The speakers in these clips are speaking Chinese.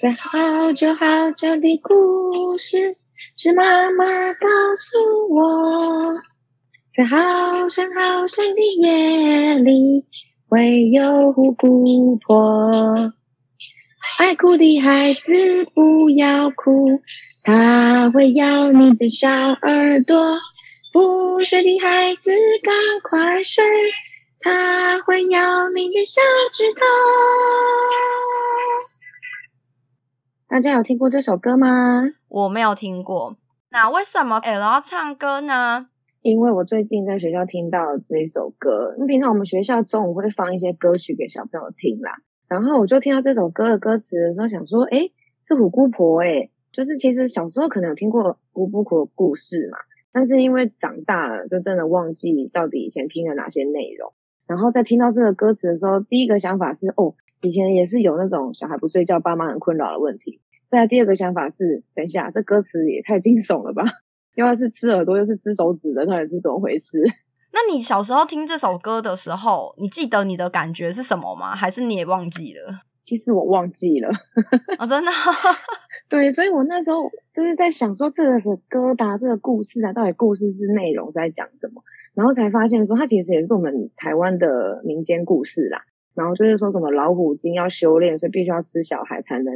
在好久好久的故事，是妈妈告诉我，在好深好深的夜里，会有姑婆。爱哭的孩子不要哭，他会咬你的小耳朵。不睡的孩子赶快睡，他会咬你的小指头。大家有听过这首歌吗？我没有听过。那为什么 L 要唱歌呢？因为我最近在学校听到这首歌。那平常我们学校中午会放一些歌曲给小朋友听啦。然后我就听到这首歌的歌词的时候，想说，诶，是虎姑婆诶，就是其实小时候可能有听过虎姑婆的故事嘛，但是因为长大了，就真的忘记到底以前听了哪些内容。然后在听到这个歌词的时候，第一个想法是，哦，以前也是有那种小孩不睡觉，爸妈很困扰的问题。再来第二个想法是，等一下，这歌词也太惊悚了吧？又要是吃耳朵，又是吃手指的，到底是怎么回事？那你小时候听这首歌的时候，你记得你的感觉是什么吗？还是你也忘记了？其实我忘记了。哦，真的？对，所以我那时候就是在想说，这个是歌答这个故事啊，到底故事是内容在讲什么？然后才发现说，它其实也是我们台湾的民间故事啦。然后就是说什么老虎精要修炼，所以必须要吃小孩才能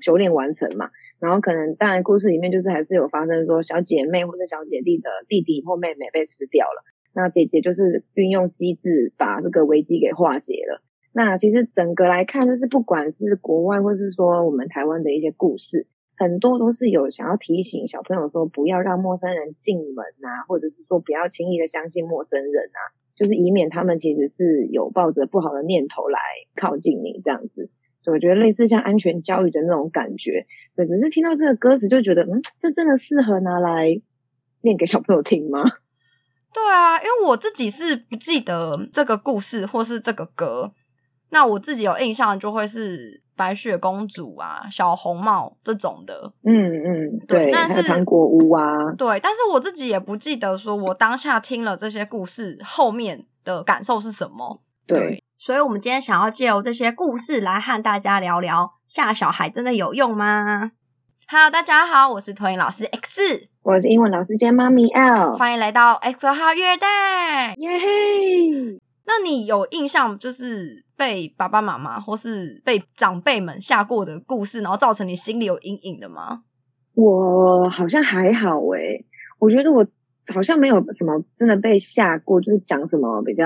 修炼完成嘛。然后可能当然故事里面就是还是有发生说小姐妹或者小姐弟的弟弟或妹妹被吃掉了。那姐姐就是运用机智把这个危机给化解了。那其实整个来看，就是不管是国外或是说我们台湾的一些故事，很多都是有想要提醒小朋友说，不要让陌生人进门啊，或者是说不要轻易的相信陌生人啊，就是以免他们其实是有抱着不好的念头来靠近你这样子。所以我觉得类似像安全教育的那种感觉，对，只是听到这个歌词就觉得，嗯，这真的适合拿来念给小朋友听吗？对啊，因为我自己是不记得这个故事或是这个歌，那我自己有印象就会是白雪公主啊、小红帽这种的。嗯嗯，对，但是糖果屋啊，对，但是我自己也不记得说我当下听了这些故事后面的感受是什么。对，对，所以我们今天想要借由这些故事来和大家聊聊，吓小孩真的有用吗？Hello，大家好，我是托影老师 X。我是英文老师兼妈咪 L，欢迎来到 X 号月代，耶嘿！那你有印象就是被爸爸妈妈或是被长辈们吓过的故事，然后造成你心里有阴影的吗？我好像还好诶、欸，我觉得我好像没有什么真的被吓过，就是讲什么比较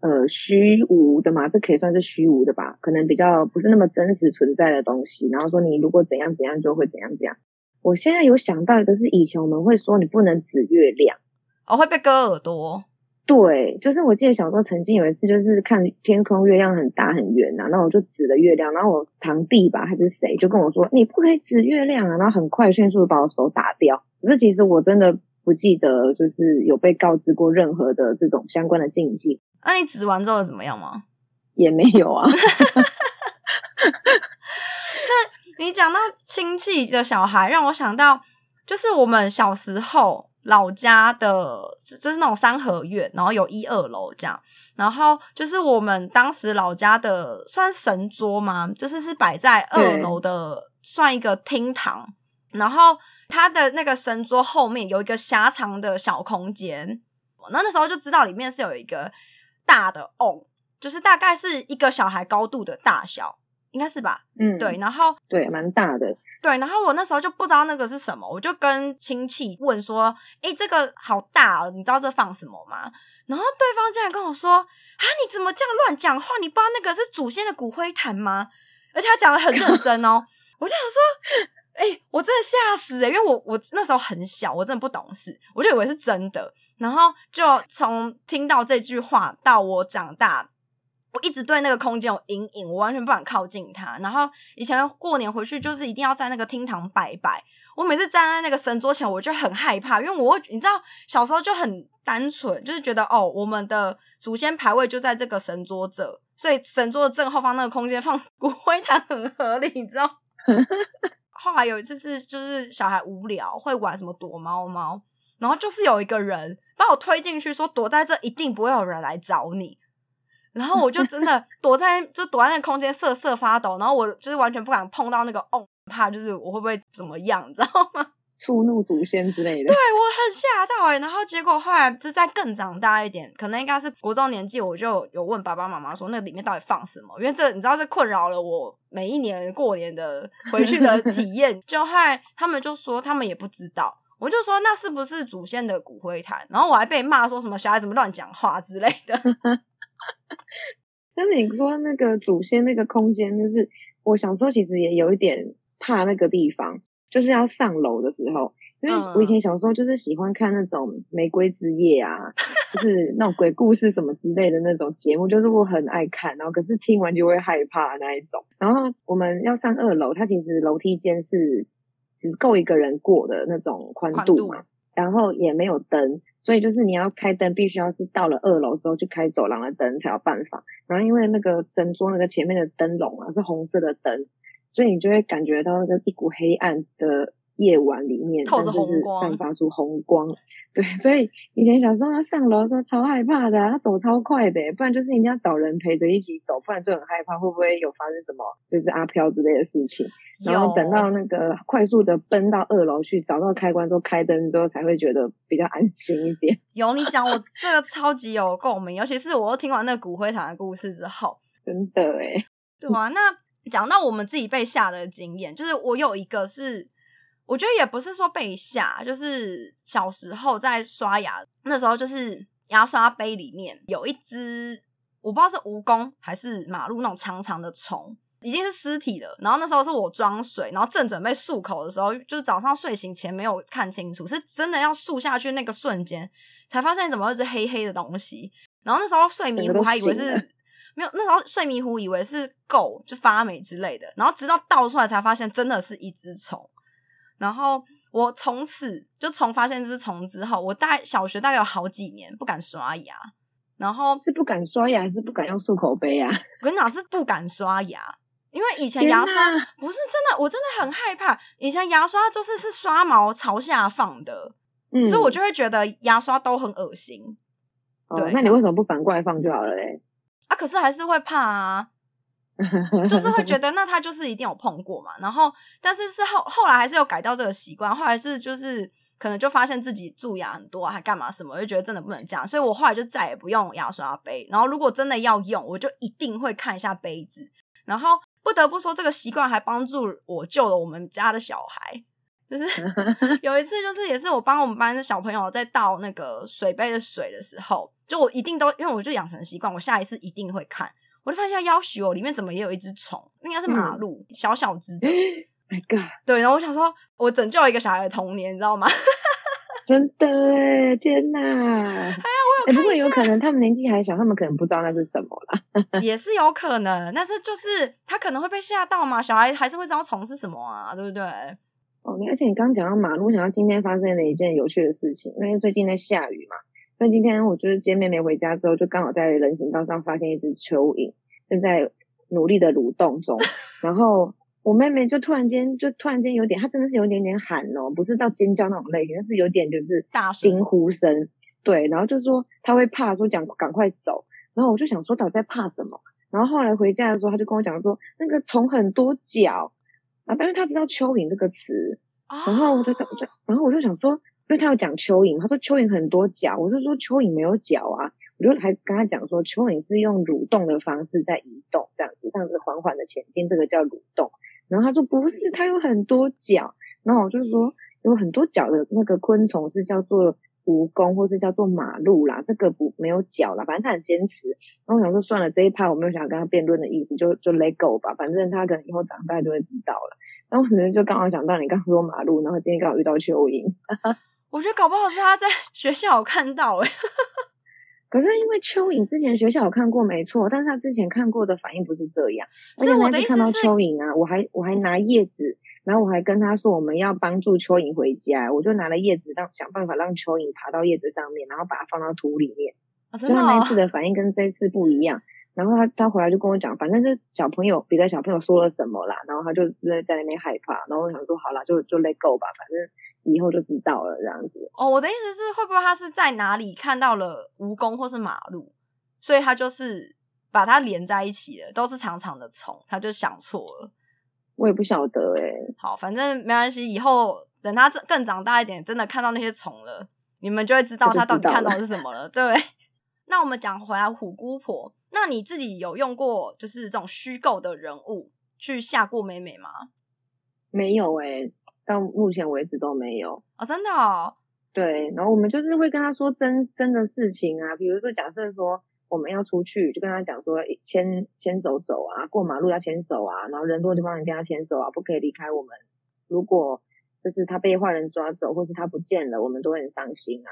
呃虚无的嘛，这可以算是虚无的吧？可能比较不是那么真实存在的东西，然后说你如果怎样怎样就会怎样怎样。我现在有想到一个，是以前我们会说你不能指月亮，哦，会被割耳朵。对，就是我记得小时候曾经有一次，就是看天空，月亮很大很圆呐，然后我就指了月亮，然后我堂弟吧还是谁就跟我说，你不可以指月亮啊，然后很快迅速的把我手打掉。可是其实我真的不记得，就是有被告知过任何的这种相关的禁忌。那你指完之后怎么样吗？也没有啊。那你讲到亲戚的小孩，让我想到，就是我们小时候老家的，就是那种三合院，然后有一二楼这样，然后就是我们当时老家的算神桌吗？就是是摆在二楼的，算一个厅堂，然后它的那个神桌后面有一个狭长的小空间，那那时候就知道里面是有一个大的瓮，就是大概是一个小孩高度的大小。应该是吧，嗯，对，然后对，蛮大的，对，然后我那时候就不知道那个是什么，我就跟亲戚问说：“诶，这个好大哦，你知道这放什么吗？”然后对方竟然跟我说：“啊，你怎么这样乱讲话？你不知道那个是祖先的骨灰坛吗？”而且他讲得很认真哦，我就想说：“诶，我真的吓死诶，因为我我那时候很小，我真的不懂事，我就以为是真的。然后就从听到这句话到我长大。”我一直对那个空间有阴影，我完全不敢靠近它。然后以前过年回去，就是一定要在那个厅堂拜拜。我每次站在那个神桌前，我就很害怕，因为我会你知道，小时候就很单纯，就是觉得哦，我们的祖先牌位就在这个神桌这，所以神桌的正后方那个空间放 骨灰坛很合理，你知道。后来有一次是，就是小孩无聊会玩什么躲猫猫，然后就是有一个人把我推进去，说躲在这一定不会有人来找你。然后我就真的 躲在就躲在那个空间瑟瑟发抖，然后我就是完全不敢碰到那个瓮，怕就是我会不会怎么样，你知道吗？触怒祖先之类的。对，我很吓到哎、欸，然后结果后来就再更长大一点，可能应该是国中年纪，我就有问爸爸妈妈说那里面到底放什么，因为这你知道这困扰了我每一年过年的回去的体验，就后来他们就说他们也不知道。我就说那是不是祖先的骨灰坛？然后我还被骂说什么小孩怎么乱讲话之类的。但是你说那个祖先那个空间，就是我小时候其实也有一点怕那个地方，就是要上楼的时候，因为我以前小时候就是喜欢看那种《玫瑰之夜》啊，就是 那种鬼故事什么之类的那种节目，就是我很爱看，然后可是听完就会害怕那一种。然后我们要上二楼，它其实楼梯间是。只够一个人过的那种宽度嘛，度然后也没有灯，所以就是你要开灯，必须要是到了二楼之后去开走廊的灯才有办法。然后因为那个神桌那个前面的灯笼啊是红色的灯，所以你就会感觉到那个一股黑暗的。夜晚里面，透着红光，散发出红光。对，所以以前小时候他上楼的时候超害怕的，他走超快的，不然就是一定要找人陪着一起走，不然就很害怕会不会有发生什么就是阿飘之类的事情。然后等到那个快速的奔到二楼去，找到开关之后开灯之后，才会觉得比较安心一点。有你讲，我这个超级有共鸣，尤其是我又听完那个骨灰坛的故事之后，真的哎，对啊。那讲到我们自己被吓的经验，就是我有一个是。我觉得也不是说被吓，就是小时候在刷牙，那时候就是牙刷杯里面有一只，我不知道是蜈蚣还是马路那种长长的虫，已经是尸体了。然后那时候是我装水，然后正准备漱口的时候，就是早上睡醒前没有看清楚，是真的要漱下去那个瞬间，才发现怎么会是黑黑的东西。然后那时候睡迷糊，还以为是没有，那时候睡迷糊以为是垢就发霉之类的，然后直到倒出来才发现真的是一只虫。然后我从此就从发现这只虫之后，我大概小学大概有好几年不敢刷牙。然后是不敢刷牙，还是不敢用漱口杯啊？我跟你讲，是不敢刷牙，因为以前牙刷不是真的，我真的很害怕。以前牙刷就是是刷毛朝下放的，嗯、所以我就会觉得牙刷都很恶心。哦、对，那你为什么不反过来放就好了嘞？啊，可是还是会怕啊。就是会觉得，那他就是一定有碰过嘛，然后但是是后后来还是有改掉这个习惯，后来是就是可能就发现自己蛀牙很多，还干嘛什么，就觉得真的不能这样，所以我后来就再也不用牙刷杯，然后如果真的要用，我就一定会看一下杯子，然后不得不说这个习惯还帮助我救了我们家的小孩，就是 有一次就是也是我帮我们班的小朋友在倒那个水杯的水的时候，就我一定都因为我就养成习惯，我下一次一定会看。我就发现要许哦，里面怎么也有一只虫？应该是马路，嗯、小小只的。My God！对，然后我想说，我拯救了一个小孩的童年，你知道吗？真的哎，天哪！哎呀，我有。不过有可能他们年纪还小，他们可能不知道那是什么啦。也是有可能，但是就是他可能会被吓到嘛。小孩还是会知道虫是什么啊，对不对？哦，而且你刚刚讲到马路，我想到今天发生的一件有趣的事情，因为最近在下雨嘛。那今天我就是接妹妹回家之后，就刚好在人行道上发现一只蚯蚓，正在努力的蠕动中。然后我妹妹就突然间就突然间有点，她真的是有点点喊哦，不是到尖叫那种类型，但是有点就是大惊呼声。对，然后就说她会怕，说讲赶快走。然后我就想说，到底在怕什么？然后后来回家的时候，她就跟我讲说，那个虫很多脚啊，但是她知道蚯蚓这个词，然后我就就然后我就想说。因为他有讲蚯蚓，他说蚯蚓很多脚，我就说蚯蚓没有脚啊，我就还跟他讲说蚯蚓是用蠕动的方式在移动，这样子，这样子缓缓的前进，这个叫蠕动。然后他说不是，它有很多脚。然后我就说有很多脚的那个昆虫是叫做蜈蚣，或是叫做马路啦，这个不没有脚啦，反正他很坚持。然后我想说算了，这一趴我没有想要跟他辩论的意思，就就 let go 吧，反正他可能以后长大就会知道了。然后可能就刚好想到你刚刚说马路，然后今天刚好遇到蚯蚓。哈 哈我觉得搞不好是他在 学校有看到诶，可是因为蚯蚓之前学校有看过没错，但是他之前看过的反应不是这样。所以我的意思，看到蚯蚓啊，我还我还拿叶子，然后我还跟他说我们要帮助蚯蚓回家，我就拿了叶子让想办法让蚯蚓爬到叶子上面，然后把它放到土里面。啊，真的那次的反应跟这次不一样。然后他他回来就跟我讲，反正就小朋友别的小朋友说了什么啦，然后他就在在那边害怕，然后我想说好啦，就就 let go 吧，反正以后就知道了这样子。哦，我的意思是会不会他是在哪里看到了蜈蚣或是马路，所以他就是把它连在一起了，都是长长的虫，他就想错了。我也不晓得哎、欸。好，反正没关系，以后等他更长大一点，真的看到那些虫了，你们就会知道他到底看到的是什么了。了对。那我们讲回来，虎姑婆，那你自己有用过就是这种虚构的人物去吓过美美吗？没有哎、欸，到目前为止都没有。哦，真的哦。对，然后我们就是会跟他说真真的事情啊，比如说假设说我们要出去，就跟他讲说牵牵手走啊，过马路要牵手啊，然后人多的地方你跟他牵手啊，不可以离开我们。如果就是他被坏人抓走，或是他不见了，我们都会很伤心啊。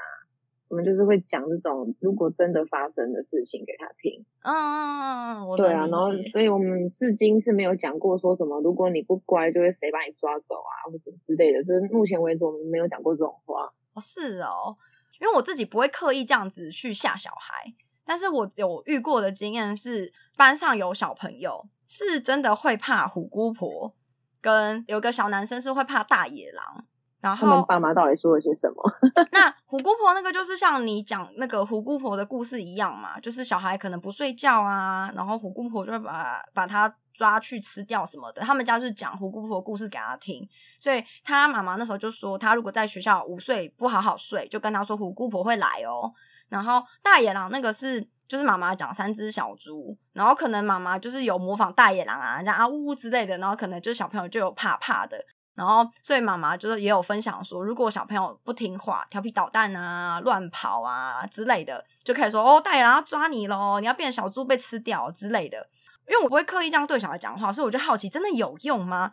我们就是会讲这种如果真的发生的事情给他听。嗯嗯嗯，对啊，然后所以我们至今是没有讲过说什么如果你不乖，就会谁把你抓走啊，或什么之类的。就是目前为止我们没有讲过这种话。哦，是哦，因为我自己不会刻意这样子去吓小孩，但是我有遇过的经验是，班上有小朋友是真的会怕虎姑婆，跟有个小男生是会怕大野狼。然后他们爸妈到底说了些什么？那虎姑婆那个就是像你讲那个虎姑婆的故事一样嘛，就是小孩可能不睡觉啊，然后虎姑婆就会把把他抓去吃掉什么的。他们家是讲虎姑婆故事给他听。所以他妈妈那时候就说，他如果在学校午睡不好好睡，就跟他说虎姑婆会来哦。然后大野狼那个是就是妈妈讲三只小猪，然后可能妈妈就是有模仿大野狼啊，像啊呜呜之类的，然后可能就小朋友就有怕怕的。然后所以妈妈就是也有分享说，如果小朋友不听话、调皮捣蛋啊、乱跑啊之类的，就可以说哦，大人要抓你喽，你要变成小猪被吃掉之类的。因为我不会刻意这样对小孩讲话，所以我就好奇，真的有用吗？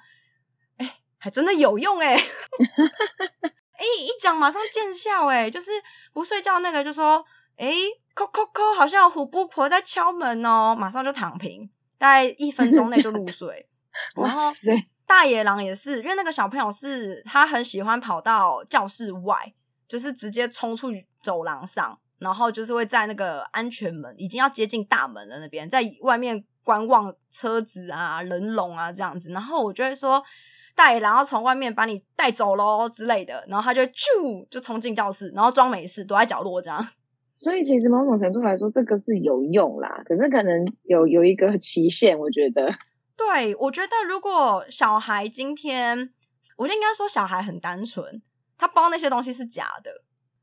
还真的有用哎、欸！哎，一讲马上见效哎、欸，就是不睡觉那个就说哎，扣扣扣，好像有虎姑婆在敲门哦，马上就躺平，大概一分钟内就入睡。然后大野狼也是，因为那个小朋友是他很喜欢跑到教室外，就是直接冲出走廊上，然后就是会在那个安全门已经要接近大门的那边，在外面观望车子啊、人龙啊这样子。然后我就会说。大野狼要从外面把你带走喽之类的，然后他就咻就冲进教室，然后装没事，躲在角落这样。所以其实某种程度来说，这个是有用啦，可是可能有有一个期限，我觉得。对，我觉得如果小孩今天，我就应该说小孩很单纯，他包那些东西是假的。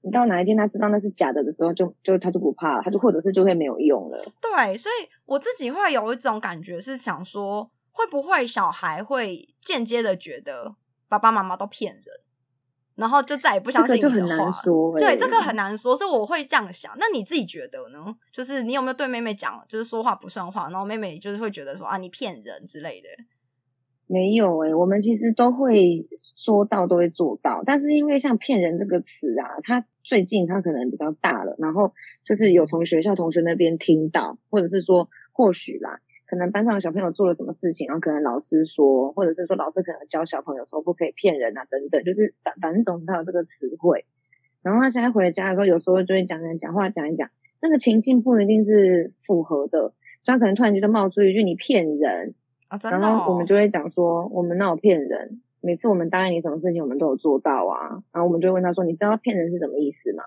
你到哪一天他知道那是假的的时候，就就他就不怕了，他就或者是就会没有用了。对，所以我自己会有一种感觉是想说。会不会小孩会间接的觉得爸爸妈妈都骗人，然后就再也不相信你的话？这个就很难说。对，这个很难说，所以我会这样想。那你自己觉得呢？就是你有没有对妹妹讲，就是说话不算话，然后妹妹就是会觉得说啊，你骗人之类的？没有诶、欸，我们其实都会说到，都会做到。但是因为像骗人这个词啊，他最近他可能比较大了，然后就是有从学校同学那边听到，或者是说或许啦。可能班上的小朋友做了什么事情，然后可能老师说，或者是说老师可能教小朋友说不可以骗人啊，等等，就是反反正总是他有这个词汇。然后他现在回家的时候，有时候就会讲讲讲话，讲一讲，那个情境不一定是符合的，所以他可能突然间就冒出一句“你骗人”，啊，真的哦？然后我们就会讲说，我们哪有骗人？每次我们答应你什么事情，我们都有做到啊。然后我们就会问他说，你知道骗人是什么意思吗？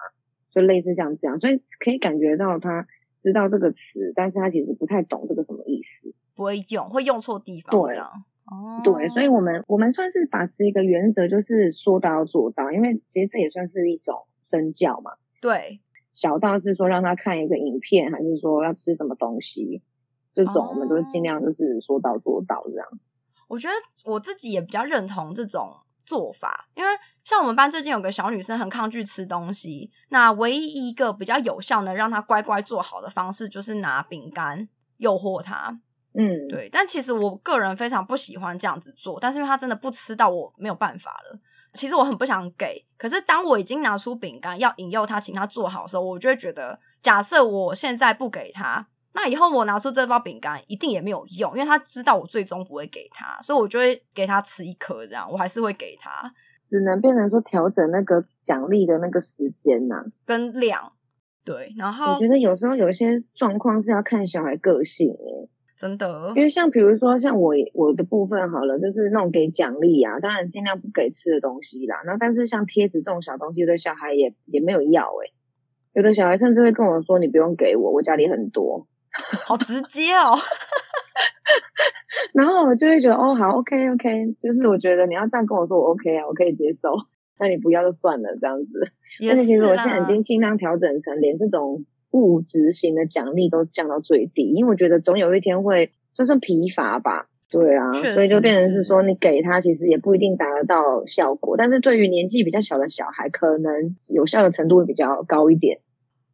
就类似像这样，所以可以感觉到他。知道这个词，但是他其实不太懂这个什么意思，不会用，会用错地方。对，哦，对，所以我们我们算是把持一个原则，就是说到要做到，因为其实这也算是一种身教嘛。对，小到是说让他看一个影片，还是说要吃什么东西，这种我们都尽量就是说到做到这样。哦，我觉得我自己也比较认同这种做法，因为。像我们班最近有个小女生很抗拒吃东西，那唯一一个比较有效能让她乖乖做好的方式，就是拿饼干诱惑她。嗯，对。但其实我个人非常不喜欢这样子做，但是因为她真的不吃到，我没有办法了。其实我很不想给，可是当我已经拿出饼干要引诱她，请她做好的时候，我就会觉得，假设我现在不给她，那以后我拿出这包饼干一定也没有用，因为他知道我最终不会给他，所以我就会给他吃一颗，这样我还是会给他。只能变成说调整那个奖励的那个时间呐、啊，跟量，对。然后我觉得有时候有些状况是要看小孩个性诶，真的。因为像比如说像我我的部分好了，就是那种给奖励啊，当然尽量不给吃的东西啦。那但是像贴纸这种小东西，有的小孩也也没有要诶，有的小孩甚至会跟我说：“你不用给我，我家里很多。”好直接哦。然后我就会觉得，哦，好，OK OK，就是我觉得你要这样跟我说，我 OK 啊，我可以接受。那你不要就算了，这样子。但是其实我现在已经尽量调整成连这种物质型的奖励都降到最低，因为我觉得总有一天会就算疲乏吧。对啊，所以就变成是说，你给他其实也不一定达得到效果，但是对于年纪比较小的小孩，可能有效的程度会比较高一点。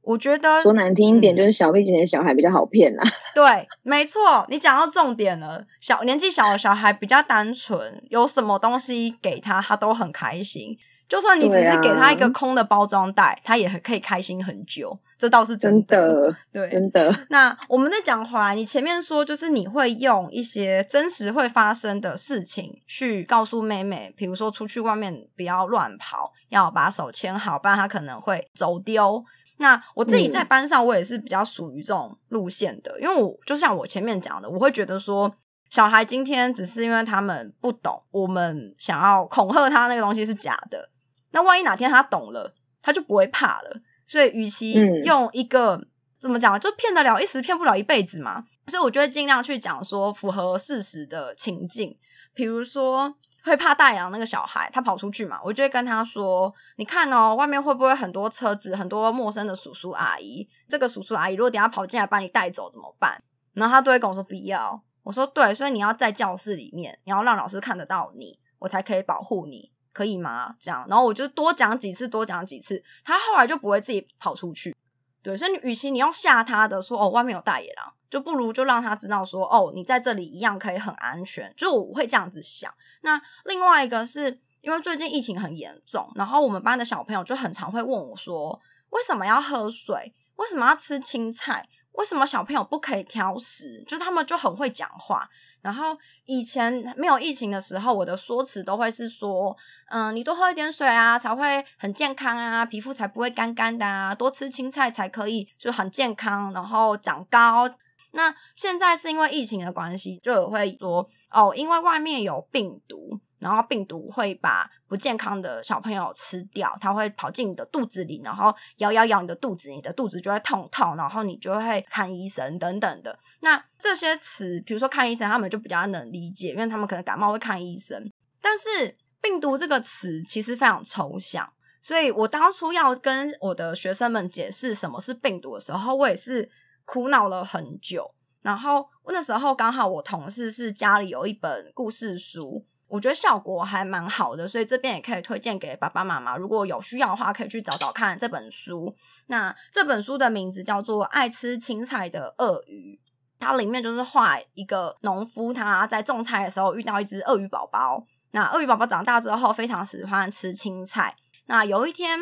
我觉得说难听一点，就是小一点的小孩比较好骗啦。对，没错，你讲到重点了。小年纪小的小孩比较单纯，有什么东西给他，他都很开心。就算你只是给他一个空的包装袋，啊、他也很可以开心很久。这倒是真的，真的对，真的。那我们再讲回来，你前面说就是你会用一些真实会发生的事情去告诉妹妹，比如说出去外面不要乱跑，要把手牵好，不然她可能会走丢。那我自己在班上，我也是比较属于这种路线的，嗯、因为我就像我前面讲的，我会觉得说，小孩今天只是因为他们不懂，我们想要恐吓他那个东西是假的。那万一哪天他懂了，他就不会怕了。所以，与其用一个、嗯、怎么讲，就骗得了一时，骗不了一辈子嘛。所以，我就会尽量去讲说符合事实的情境。比如说，会怕大洋那个小孩，他跑出去嘛，我就会跟他说：“你看哦，外面会不会很多车子，很多陌生的叔叔阿姨？这个叔叔阿姨如果等下跑进来把你带走怎么办？”然后他都会跟我说：“不要。”我说：“对，所以你要在教室里面，你要让老师看得到你，我才可以保护你。”可以吗？这样，然后我就多讲几次，多讲几次，他后来就不会自己跑出去。对，所以你与其你用吓他的说哦，外面有大野狼，就不如就让他知道说哦，你在这里一样可以很安全。就我会这样子想。那另外一个是因为最近疫情很严重，然后我们班的小朋友就很常会问我说，为什么要喝水？为什么要吃青菜？为什么小朋友不可以挑食？就是他们就很会讲话。然后以前没有疫情的时候，我的说辞都会是说，嗯，你多喝一点水啊，才会很健康啊，皮肤才不会干干的啊，多吃青菜才可以，就很健康，然后长高。那现在是因为疫情的关系，就有会说，哦，因为外面有病毒。然后病毒会把不健康的小朋友吃掉，它会跑进你的肚子里，然后咬咬咬你的肚子，你的肚子就会痛痛，然后你就会看医生等等的。那这些词，比如说看医生，他们就比较能理解，因为他们可能感冒会看医生。但是病毒这个词其实非常抽象，所以我当初要跟我的学生们解释什么是病毒的时候，我也是苦恼了很久。然后那时候刚好我同事是家里有一本故事书。我觉得效果还蛮好的，所以这边也可以推荐给爸爸妈妈，如果有需要的话，可以去找找看这本书。那这本书的名字叫做《爱吃青菜的鳄鱼》，它里面就是画一个农夫他在种菜的时候遇到一只鳄鱼宝宝。那鳄鱼宝宝长大之后非常喜欢吃青菜。那有一天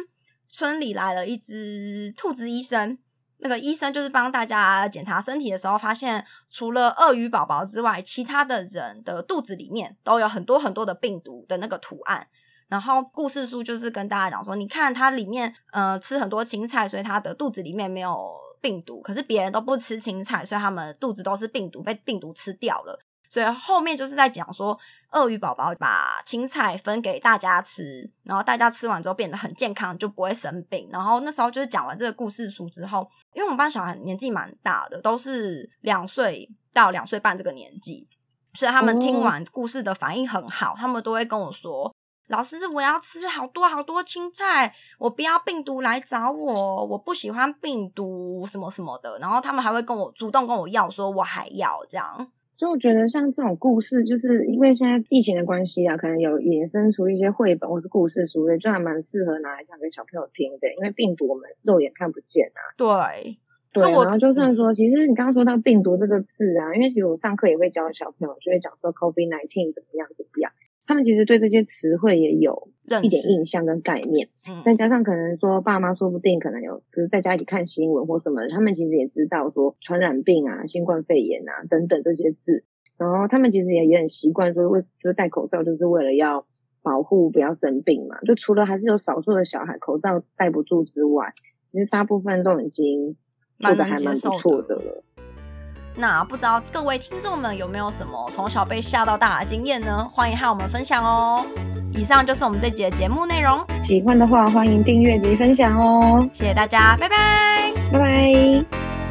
村里来了一只兔子医生。那个医生就是帮大家检查身体的时候，发现除了鳄鱼宝宝之外，其他的人的肚子里面都有很多很多的病毒的那个图案。然后故事书就是跟大家讲说，你看它里面呃吃很多青菜，所以它的肚子里面没有病毒。可是别人都不吃青菜，所以他们肚子都是病毒，被病毒吃掉了。所以后面就是在讲说，鳄鱼宝宝把青菜分给大家吃，然后大家吃完之后变得很健康，就不会生病。然后那时候就是讲完这个故事书之后，因为我们班小孩年纪蛮大的，都是两岁到两岁半这个年纪，所以他们听完故事的反应很好，他们都会跟我说：“老师，我要吃好多好多青菜，我不要病毒来找我，我不喜欢病毒什么什么的。”然后他们还会跟我主动跟我要，说我还要这样。所以我觉得像这种故事，就是因为现在疫情的关系啊，可能有衍生出一些绘本或是故事书的，就还蛮适合拿来讲给小朋友听的。因为病毒我们肉眼看不见啊。对，对。然后就算说，其实你刚刚说到病毒这个字啊，因为其实我上课也会教小朋友，就会讲说 COVID nineteen 怎么样怎么样。他们其实对这些词汇也有一点印象跟概念，嗯，再加上可能说爸妈说不定可能有，就是在家一起看新闻或什么，他们其实也知道说传染病啊、新冠肺炎啊等等这些字，然后他们其实也也很习惯说为就是戴口罩就是为了要保护不要生病嘛，就除了还是有少数的小孩口罩戴不住之外，其实大部分都已经做的还蛮不错的了。那不知道各位听众们有没有什么从小被吓到大的经验呢？欢迎和我们分享哦。以上就是我们这集的节目内容，喜欢的话欢迎订阅及分享哦。谢谢大家，拜拜，拜拜。